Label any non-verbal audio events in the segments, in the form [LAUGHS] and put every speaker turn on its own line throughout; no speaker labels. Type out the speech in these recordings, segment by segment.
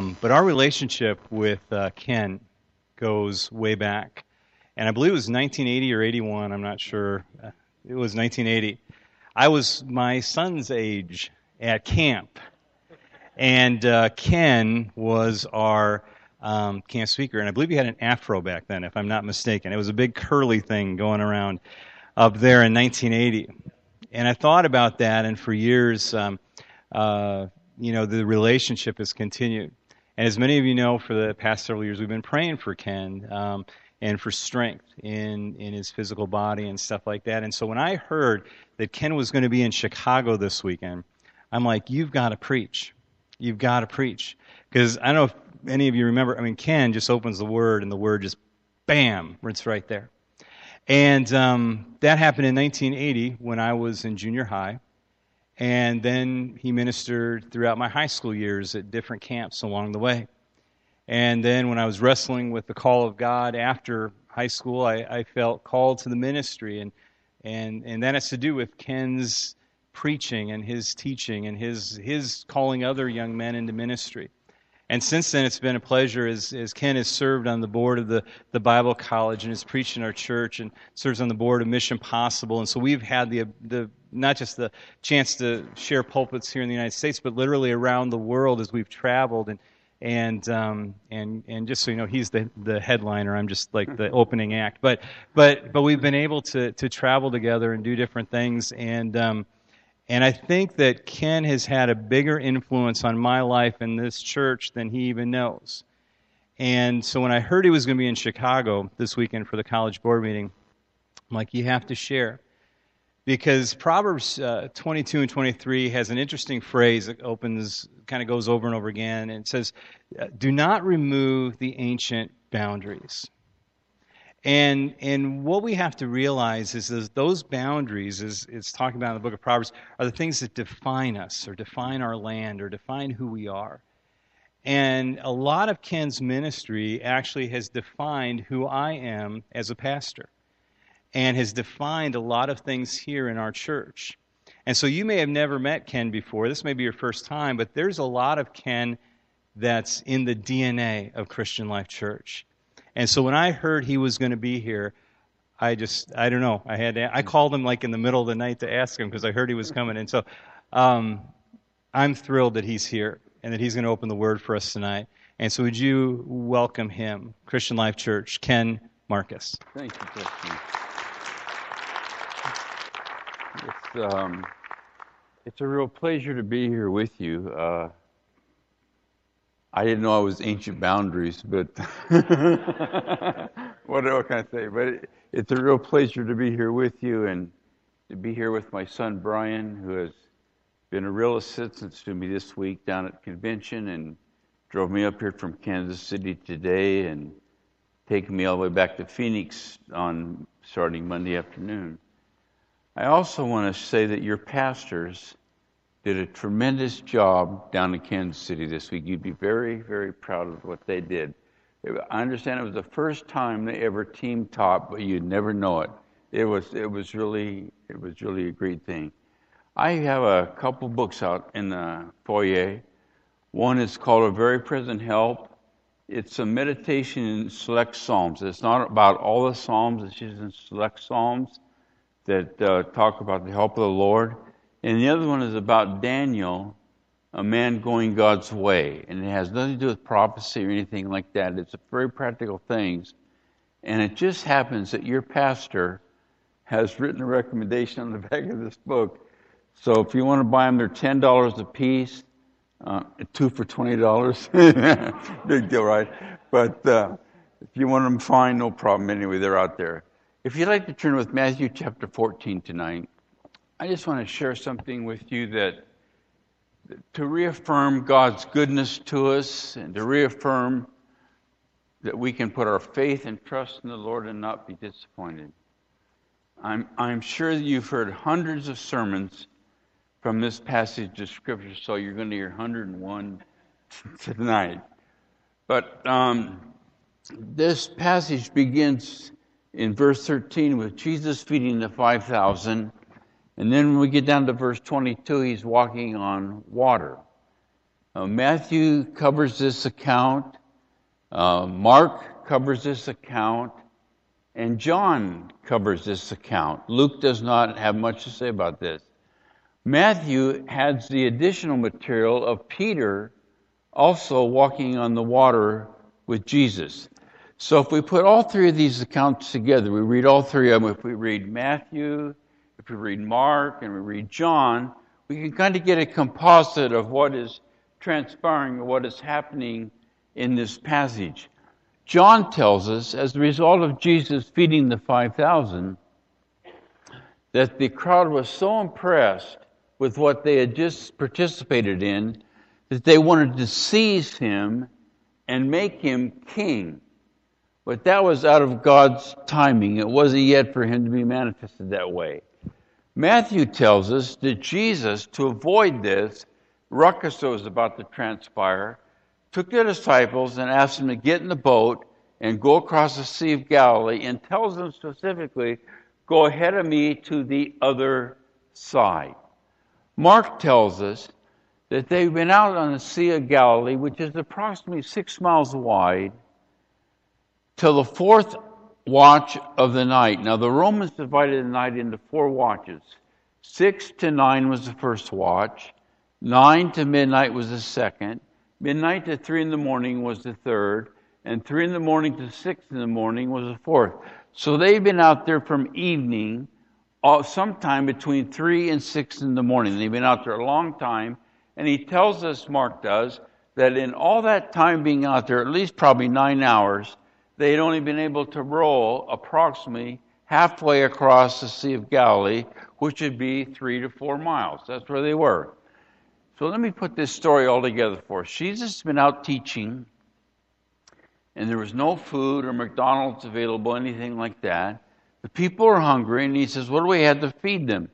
Um, but our relationship with uh, Ken goes way back. And I believe it was 1980 or 81, I'm not sure. It was 1980. I was my son's age at camp. And uh, Ken was our um, camp speaker. And I believe he had an afro back then, if I'm not mistaken. It was a big curly thing going around up there in 1980. And I thought about that, and for years, um, uh, you know, the relationship has continued. And as many of you know, for the past several years, we've been praying for Ken um, and for strength in, in his physical body and stuff like that. And so when I heard that Ken was going to be in Chicago this weekend, I'm like, you've got to preach. You've got to preach. Because I don't know if any of you remember, I mean, Ken just opens the word, and the word just, bam, it's right there. And um, that happened in 1980 when I was in junior high. And then he ministered throughout my high school years at different camps along the way. And then when I was wrestling with the call of God after high school, I, I felt called to the ministry. And, and, and that has to do with Ken's preaching and his teaching and his, his calling other young men into ministry. And since then, it's been a pleasure as, as Ken has served on the board of the, the Bible College and has preached in our church and serves on the board of Mission Possible. And so we've had the, the not just the chance to share pulpits here in the United States, but literally around the world as we've traveled. And, and, um, and, and just so you know, he's the, the headliner. I'm just like the opening act. But, but, but we've been able to, to travel together and do different things. And, um, and I think that Ken has had a bigger influence on my life in this church than he even knows. And so when I heard he was going to be in Chicago this weekend for the college board meeting, I'm like, you have to share. Because Proverbs uh, 22 and 23 has an interesting phrase that opens, kind of goes over and over again. And it says, Do not remove the ancient boundaries. And and what we have to realize is that those boundaries, as it's talking about in the book of Proverbs, are the things that define us or define our land or define who we are. And a lot of Ken's ministry actually has defined who I am as a pastor and has defined a lot of things here in our church. And so you may have never met Ken before. This may be your first time, but there's a lot of Ken that's in the DNA of Christian Life Church. And so when I heard he was going to be here, I just, I don't know. I had, to, I called him like in the middle of the night to ask him because I heard he was coming. And so, um, I'm thrilled that he's here and that he's going to open the word for us tonight. And so would you welcome him, Christian Life Church, Ken Marcus.
Thank you, Justin. It's, um, it's a real pleasure to be here with you. Uh, I didn't know I was ancient boundaries, but [LAUGHS] what, what can I say? But it, it's a real pleasure to be here with you and to be here with my son Brian, who has been a real assistance to me this week down at convention and drove me up here from Kansas City today and taking me all the way back to Phoenix on starting Monday afternoon. I also want to say that your pastors did a tremendous job down in Kansas City this week. You'd be very, very proud of what they did. I understand it was the first time they ever team taught, but you'd never know it. It was, it was really, it was really a great thing. I have a couple books out in the foyer. One is called A Very Present Help. It's a meditation in select psalms. It's not about all the psalms. It's just in select psalms that uh, talk about the help of the Lord. And the other one is about Daniel, a man going God's way. And it has nothing to do with prophecy or anything like that. It's very practical things. And it just happens that your pastor has written a recommendation on the [LAUGHS] back of this book. So if you want to buy them, they're $10 a piece, uh, two for $20. [LAUGHS] Big deal, right? But uh, if you want them, fine, no problem. Anyway, they're out there. If you'd like to turn with Matthew chapter 14 tonight. I just want to share something with you that to reaffirm God's goodness to us and to reaffirm that we can put our faith and trust in the Lord and not be disappointed. I'm, I'm sure that you've heard hundreds of sermons from this passage of Scripture, so you're going to hear 101 [LAUGHS] tonight. But um, this passage begins in verse 13 with Jesus feeding the 5,000 and then when we get down to verse 22, he's walking on water. Matthew covers this account, uh, Mark covers this account, and John covers this account. Luke does not have much to say about this. Matthew has the additional material of Peter also walking on the water with Jesus. So if we put all three of these accounts together, we read all three of them. If we read Matthew, if we read Mark, and we read John, we can kind of get a composite of what is transpiring what is happening in this passage. John tells us, as a result of Jesus feeding the 5,000, that the crowd was so impressed with what they had just participated in that they wanted to seize him and make him king. But that was out of God's timing. It wasn't yet for him to be manifested that way. Matthew tells us that Jesus, to avoid this ruckus that was about to transpire, took the disciples and asked them to get in the boat and go across the Sea of Galilee and tells them specifically, go ahead of me to the other side. Mark tells us that they've been out on the Sea of Galilee, which is approximately six miles wide, till the fourth watch of the night. Now, the Romans divided the night into four watches. Six to nine was the first watch, nine to midnight was the second, midnight to three in the morning was the third, and three in the morning to six in the morning was the fourth. So they've been out there from evening, uh, sometime between three and six in the morning. They've been out there a long time, and he tells us, Mark does, that in all that time being out there, at least probably nine hours, they had only been able to row approximately halfway across the Sea of Galilee, which would be three to four miles. That's where they were. So let me put this story all together for us. Jesus has been out teaching, and there was no food or McDonald's available, anything like that. The people are hungry, and he says, What do we have to feed them?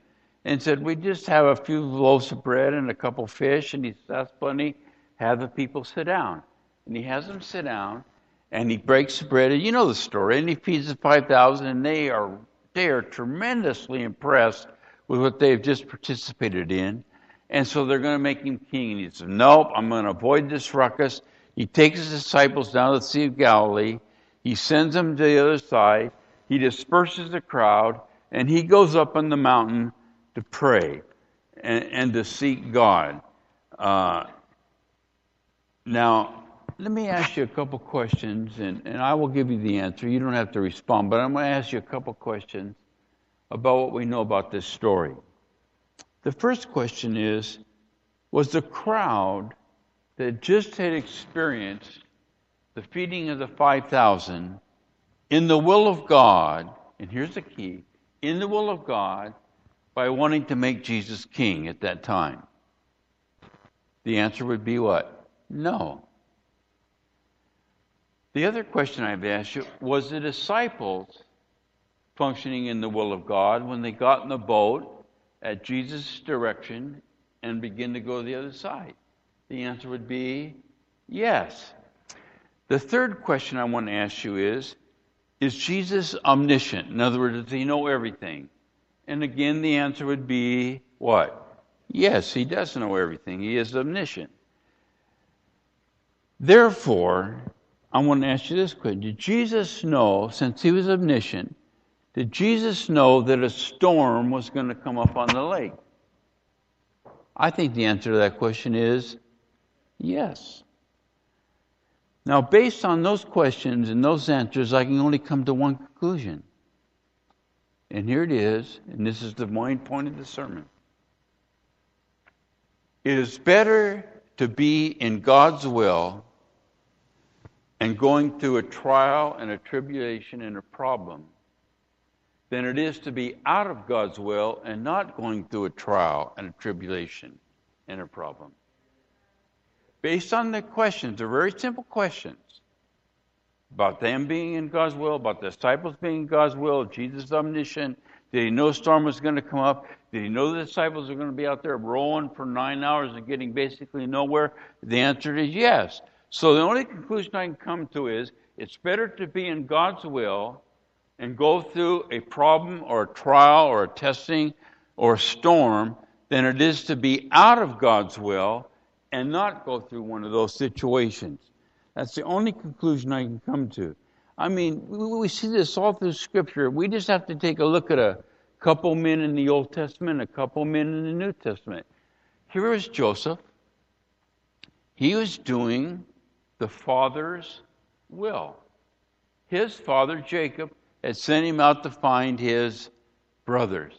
And said, We just have a few loaves of bread and a couple fish. And he says, That's plenty. Have the people sit down. And he has them sit down and he breaks the bread. And you know the story. And he feeds the 5,000, and they are, they are tremendously impressed with what they've just participated in. And so they're going to make him king. And he says, Nope, I'm going to avoid this ruckus. He takes his disciples down to the Sea of Galilee. He sends them to the other side. He disperses the crowd, and he goes up on the mountain to pray and, and to seek God. Uh, now, let me ask you a couple questions, and, and I will give you the answer. You don't have to respond, but I'm going to ask you a couple questions about what we know about this story. The first question is Was the crowd that just had experienced the feeding of the 5,000 in the will of God, and here's the key in the will of God by wanting to make Jesus king at that time? The answer would be what? No. The other question I've asked you was the disciples functioning in the will of God when they got in the boat at Jesus' direction and begin to go to the other side? The answer would be yes. The third question I want to ask you is Is Jesus omniscient? In other words, does he know everything? And again, the answer would be what? Yes, he does know everything. He is omniscient. Therefore, I want to ask you this question Did Jesus know, since he was omniscient, did Jesus know that a storm was going to come up on the lake? I think the answer to that question is yes. Now, based on those questions and those answers, I can only come to one conclusion. And here it is, and this is the main point of the sermon. It is better to be in God's will and going through a trial and a tribulation and a problem than it is to be out of God's will and not going through a trial and a tribulation and a problem. Based on the questions, they're very simple questions about them being in God's will, about the disciples being in God's will, Jesus omniscient. Did he know a storm was going to come up? Did he know the disciples were going to be out there rowing for nine hours and getting basically nowhere? The answer is yes. So the only conclusion I can come to is it's better to be in God's will and go through a problem or a trial or a testing or a storm than it is to be out of God's will and not go through one of those situations. That's the only conclusion I can come to. I mean, we see this all through Scripture. We just have to take a look at a couple men in the Old Testament, a couple men in the New Testament. Here is Joseph. He was doing the Father's will. His father, Jacob, had sent him out to find his brothers.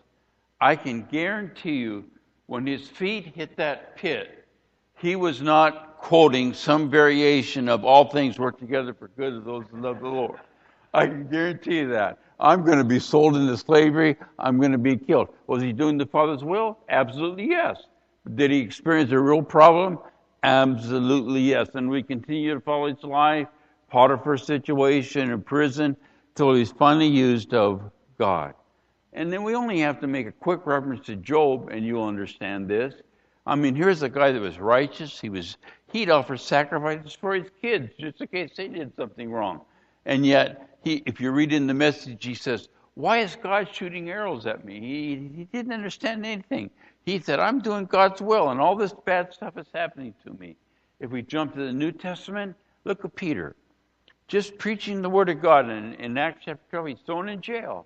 I can guarantee you, when his feet hit that pit, he was not quoting some variation of all things work together for good of those who love the Lord. I can guarantee you that. I'm going to be sold into slavery. I'm going to be killed. Was he doing the Father's will? Absolutely yes. Did he experience a real problem? Absolutely yes. And we continue to follow his life, Potiphar's situation in prison, till he's finally used of God. And then we only have to make a quick reference to Job, and you'll understand this. I mean, here's a guy that was righteous. He was he'd offer sacrifices for his kids just in case they did something wrong. And yet, he, if you read in the message, he says, "Why is God shooting arrows at me?" He, he didn't understand anything. He said, "I'm doing God's will, and all this bad stuff is happening to me." If we jump to the New Testament, look at Peter, just preaching the word of God. In, in Acts chapter 12, he's thrown in jail.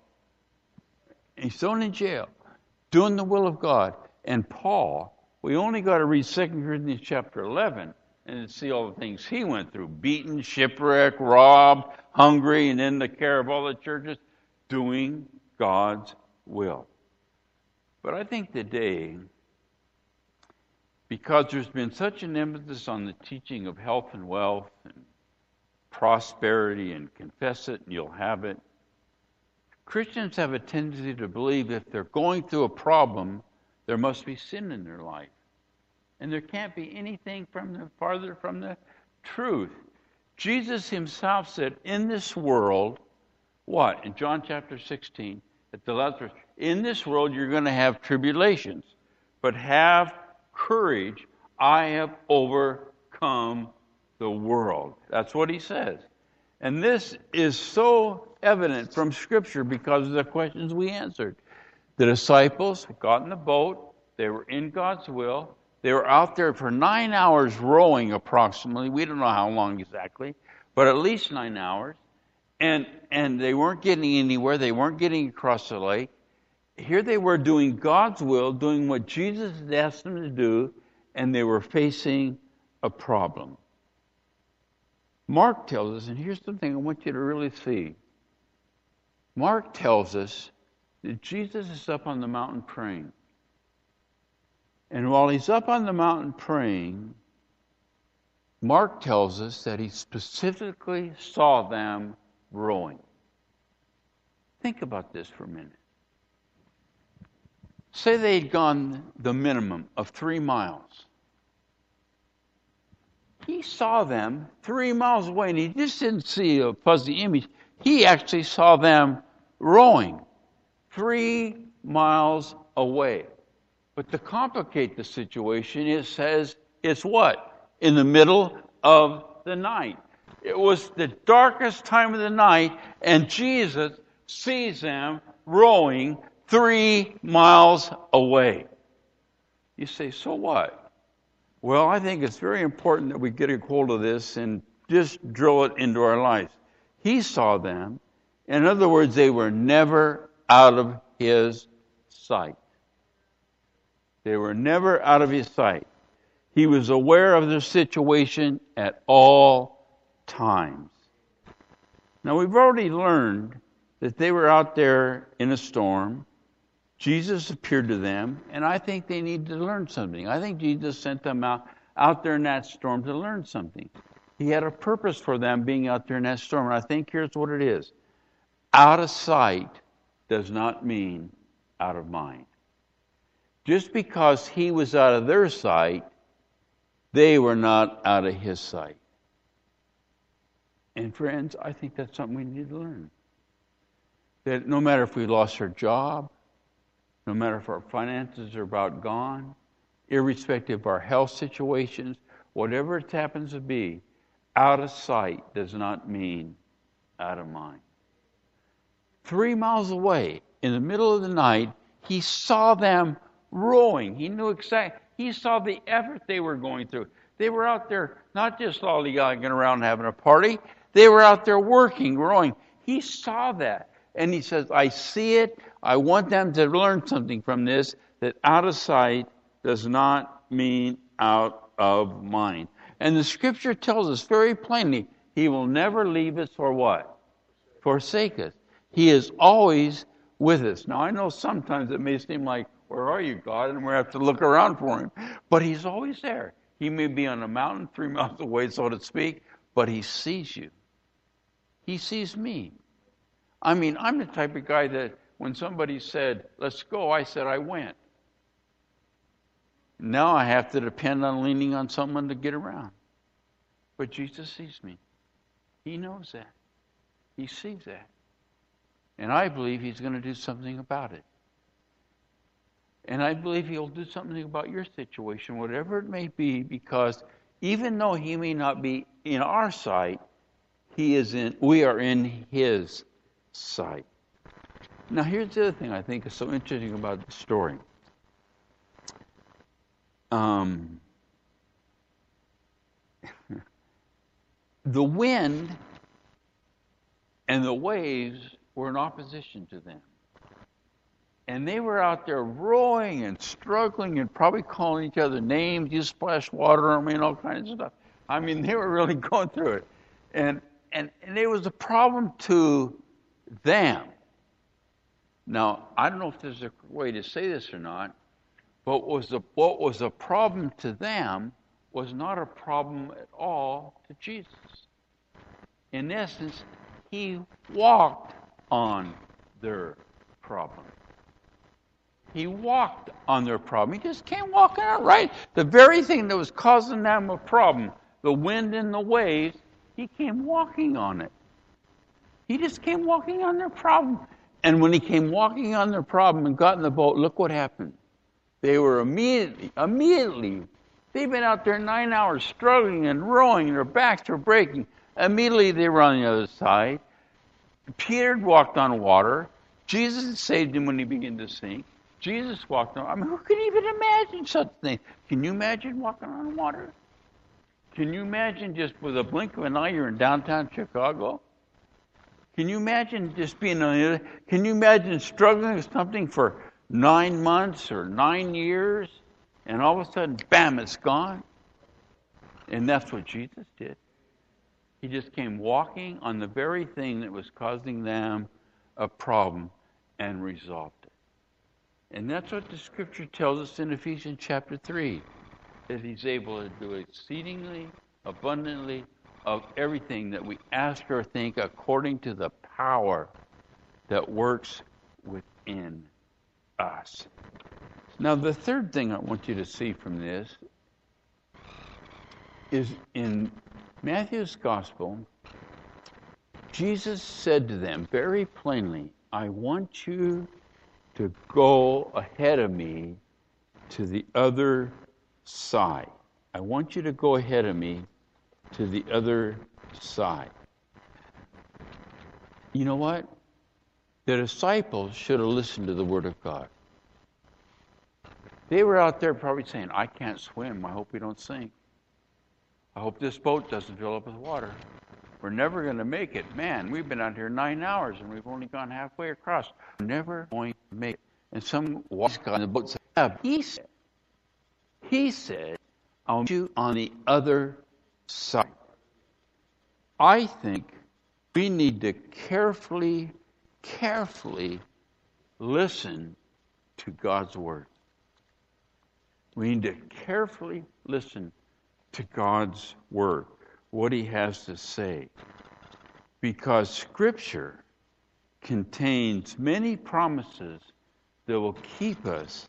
He's thrown in jail, doing the will of God. And Paul, we only got to read 2 Corinthians chapter 11 and see all the things he went through beaten, shipwrecked, robbed, hungry, and in the care of all the churches, doing God's will. But I think today, because there's been such an emphasis on the teaching of health and wealth and prosperity and confess it and you'll have it, Christians have a tendency to believe if they're going through a problem, there must be sin in their life. And there can't be anything from the farther from the truth. Jesus himself said, In this world, what? In John chapter 16, at the last verse, in this world you're going to have tribulations, but have courage. I have overcome the world. That's what he says. And this is so evident from Scripture because of the questions we answered. The disciples got in the boat, they were in God's will, they were out there for nine hours rowing approximately. We don't know how long exactly, but at least nine hours. And, and they weren't getting anywhere, they weren't getting across the lake. Here they were doing God's will, doing what Jesus had asked them to do, and they were facing a problem. Mark tells us, and here's the thing I want you to really see Mark tells us that Jesus is up on the mountain praying. And while he's up on the mountain praying, Mark tells us that he specifically saw them rowing. Think about this for a minute. Say they'd gone the minimum of three miles. He saw them three miles away, and he just didn't see a fuzzy image he actually saw them rowing three miles away. But to complicate the situation, it says it's what? In the middle of the night. It was the darkest time of the night, and Jesus sees them rowing three miles away. You say, so what? Well, I think it's very important that we get a hold of this and just drill it into our lives. He saw them. In other words, they were never out of his sight. They were never out of his sight. He was aware of their situation at all times. Now, we've already learned that they were out there in a storm. Jesus appeared to them, and I think they needed to learn something. I think Jesus sent them out, out there in that storm to learn something. He had a purpose for them being out there in that storm. And I think here's what it is out of sight does not mean out of mind. Just because he was out of their sight, they were not out of his sight. And friends, I think that's something we need to learn. That no matter if we lost our job, no matter if our finances are about gone, irrespective of our health situations, whatever it happens to be, out of sight does not mean out of mind. Three miles away, in the middle of the night, he saw them rowing. He knew exactly. He saw the effort they were going through. They were out there not just lollygagging around having a party, they were out there working, growing. He saw that. And he says, I see it. I want them to learn something from this that out of sight does not mean out of mind. And the scripture tells us very plainly, He will never leave us or what? Forsake us. He is always with us. Now, I know sometimes it may seem like, Where are you, God? And we have to look around for Him. But He's always there. He may be on a mountain three [LAUGHS] miles away, so to speak, but He sees you. He sees me. I mean, I'm the type of guy that when somebody said, Let's go, I said, I went. Now I have to depend on leaning on someone to get around. But Jesus sees me. He knows that. He sees that. And I believe He's going to do something about it. And I believe He'll do something about your situation, whatever it may be, because even though He may not be in our sight, He is in we are in His sight. Now here's the other thing I think is so interesting about the story. Um, [LAUGHS] the wind and the waves were in opposition to them. And they were out there rowing and struggling and probably calling each other names. You splash water on me and all kinds of stuff. I mean, they were really [LAUGHS] going through it. And, and, and it was a problem to them. Now, I don't know if there's a way to say this or not, but was the, what was a problem to them was not a problem at all to Jesus. In essence, he walked on their problem. He walked on their problem. He just came walking out, right? The very thing that was causing them a problem, the wind and the waves, he came walking on it. He just came walking on their problem. And when he came walking on their problem and got in the boat, look what happened. They were immediately, immediately, they've been out there nine hours struggling and rowing, their backs were breaking. Immediately they were on the other side. Peter walked on water. Jesus saved him when he began to sink. Jesus walked on. I mean, who can even imagine such a thing? Can you imagine walking on water? Can you imagine just with a blink of an eye you're in downtown Chicago? Can you imagine just being on the other? Can you imagine struggling with something for nine months or nine years, and all of a sudden, bam, it's gone. And that's what Jesus did. He just came walking on the very thing that was causing them a problem and resolved it. And that's what the scripture tells us in Ephesians chapter 3 that he's able to do exceedingly abundantly of everything that we ask or think according to the power that works within us. Now, the third thing I want you to see from this is in Matthew's Gospel, Jesus said to them very plainly, I want you to go ahead of me to the other side. I want you to go ahead of me to the other side. You know what? The disciples should have listened to the Word of God. They were out there probably saying, I can't swim. I hope we don't sink. I hope this boat doesn't fill up with water. We're never going to make it. Man, we've been out here nine hours and we've only gone halfway across. We're never going to make it. And some wise guy in the boat said, yeah, he said, he said, I'll meet you on the other side. I think we need to carefully, carefully listen to God's Word. We need to carefully listen to God's Word, what He has to say. Because Scripture contains many promises that will keep us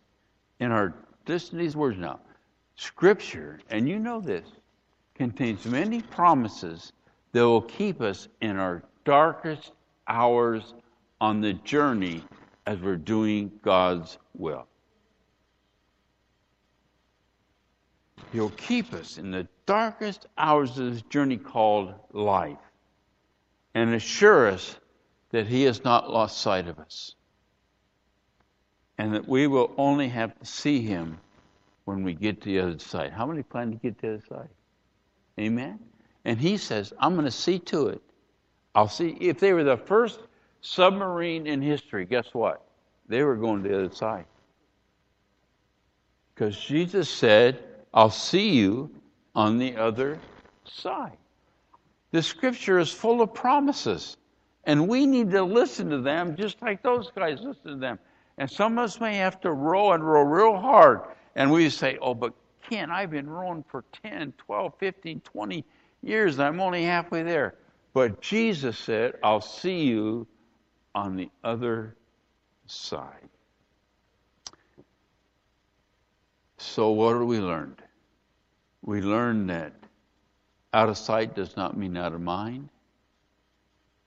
in our, listen to these words now. Scripture, and you know this, contains many promises that will keep us in our darkest hours on the journey as we're doing God's will. He'll keep us in the darkest hours of this journey called life and assure us that He has not lost sight of us and that we will only have to see Him when we get to the other side. How many plan to get to the other side? Amen? And he says, I'm going to see to it. I'll see. If they were the first submarine in history, guess what? They were going to the other side. Because Jesus said, I'll see you on the other side. The scripture is full of promises. And we need to listen to them just like those guys listen to them. And some of us may have to row and row real hard. And we say, oh, but Ken, I've been rowing for 10, 12, 15, 20 years, and I'm only halfway there. But Jesus said, I'll see you on the other side. So, what have we learned? We learned that out of sight does not mean out of mind.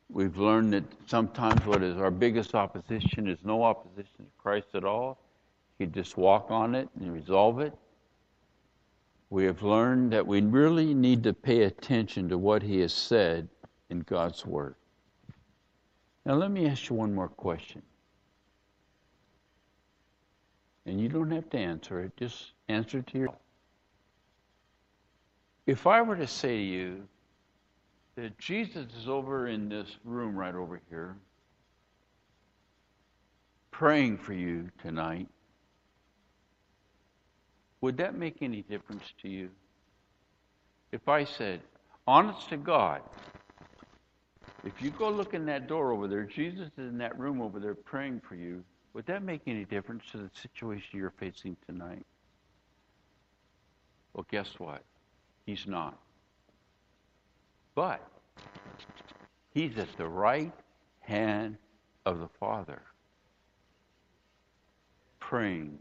We've learned that sometimes what is our biggest opposition is no opposition to Christ at all. You just walk on it and resolve it. We have learned that we really need to pay attention to what He has said in God's Word. Now, let me ask you one more question. And you don't have to answer it, just answer it to yourself. If I were to say to you that Jesus is over in this room right over here, praying for you tonight, would that make any difference to you? If I said, honest to God, if you go look in that door over there, Jesus is in that room over there praying for you, would that make any difference to the situation you're facing tonight? Well, guess what? He's not. But he's at the right hand of the Father, praying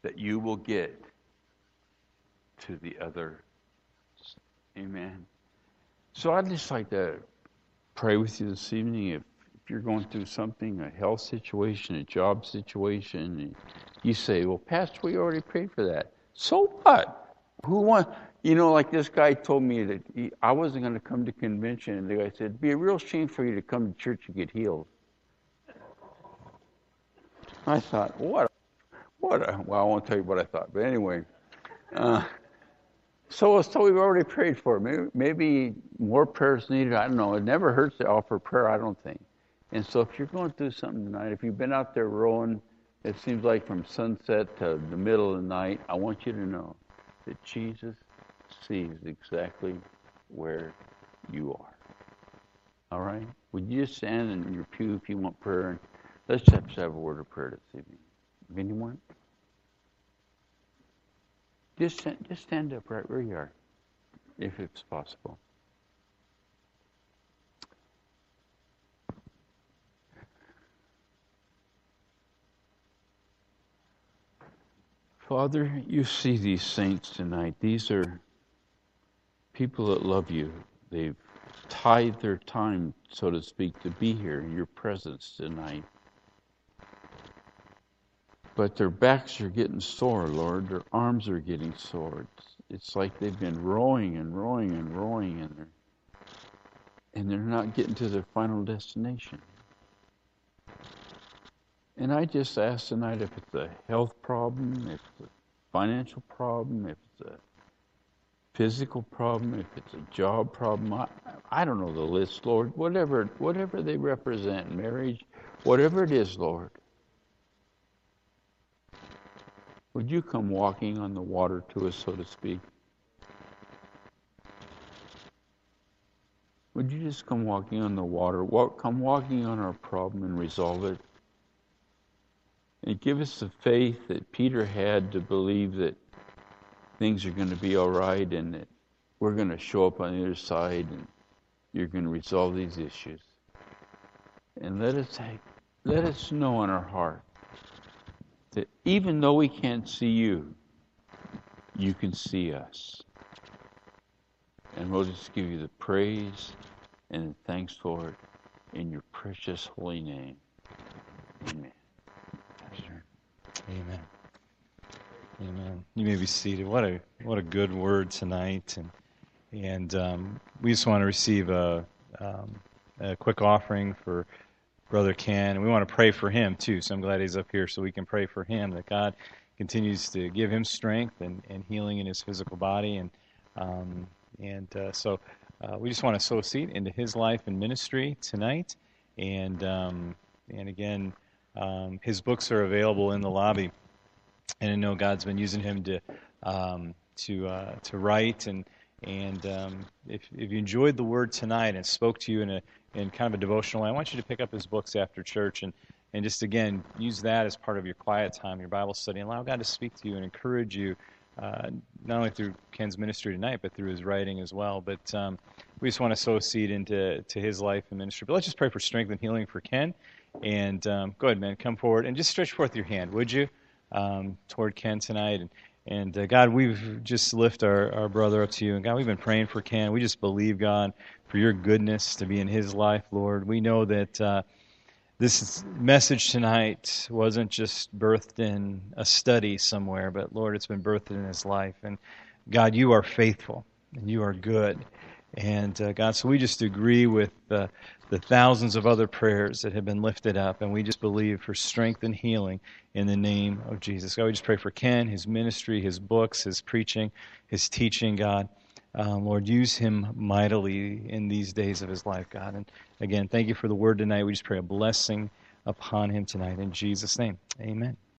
that you will get to the other. Amen. So I'd just like to pray with you this evening. If, if you're going through something, a health situation, a job situation, you say, Well, Pastor, we already prayed for that. So what? Who want? You know, like this guy told me that he, I wasn't going to come to convention, and the guy said, "It'd be a real shame for you to come to church and get healed." I thought, what? What? A, well, I won't tell you what I thought, but anyway. Uh, so, so we've already prayed for it. Maybe, maybe more prayers needed. I don't know. It never hurts to offer prayer. I don't think. And so, if you're going through something tonight, if you've been out there rowing, it seems like from sunset to the middle of the night, I want you to know that Jesus sees exactly where you are. All right? Would you just stand in your pew if you want prayer? Let's just have a word of prayer this evening. Anyone? Just, stand, just stand up right where you are, if it's possible. Father, you see these saints tonight. These are people that love you. They've tithed their time, so to speak, to be here in your presence tonight. But their backs are getting sore, Lord. Their arms are getting sore. It's, it's like they've been rowing and rowing and rowing, and they're not getting to their final destination. And I just ask tonight if it's a health problem, if it's a financial problem, if it's a physical problem, if it's a job problem, I, I don't know the list, Lord. Whatever, whatever they represent, marriage, whatever it is, Lord. Would you come walking on the water to us, so to speak? Would you just come walking on the water? Walk, come walking on our problem and resolve it. And give us the faith that Peter had to believe that things are going to be all right and that we're going to show up on the other side and you're going to resolve these issues. And let us let us know in our heart that even though we can't see you, you can see us. And we'll just give you the praise and thanks for it in your precious holy name. Amen.
Amen. Amen. You may be seated. What a what a good word tonight, and and um, we just want to receive a, um, a quick offering for Brother Ken, and we want to pray for him too. So I'm glad he's up here, so we can pray for him that God continues to give him strength and, and healing in his physical body. And, um, and uh, so uh, we just want to sow a seed into his life and ministry tonight. And, um, and again, um, his books are available in the lobby. And I know God's been using him to, um, to, uh, to write. And, and um, if, if you enjoyed the word tonight and spoke to you in, a, in kind of a devotional way, I want you to pick up his books after church and, and just again use that as part of your quiet time, your Bible study, and allow God to speak to you and encourage you, uh, not only through Ken's ministry tonight, but through his writing as well. But um, we just want to sow seed into to his life and ministry. But let's just pray for strength and healing for Ken. And um, go ahead, man, come forward and just stretch forth your hand, would you, um, toward Ken tonight? And, and uh, God, we've just lift our, our brother up to you. And God, we've been praying for Ken. We just believe, God, for your goodness to be in his life, Lord. We know that. Uh, this message tonight wasn't just birthed in a study somewhere, but Lord, it's been birthed in his life. And God, you are faithful and you are good. And uh, God, so we just agree with uh, the thousands of other prayers that have been lifted up, and we just believe for strength and healing in the name of Jesus. God, we just pray for Ken, his ministry, his books, his preaching, his teaching, God. Um, Lord, use him mightily in these days of his life, God. And again, thank you for the word tonight. We just pray a blessing upon him tonight in Jesus' name. Amen.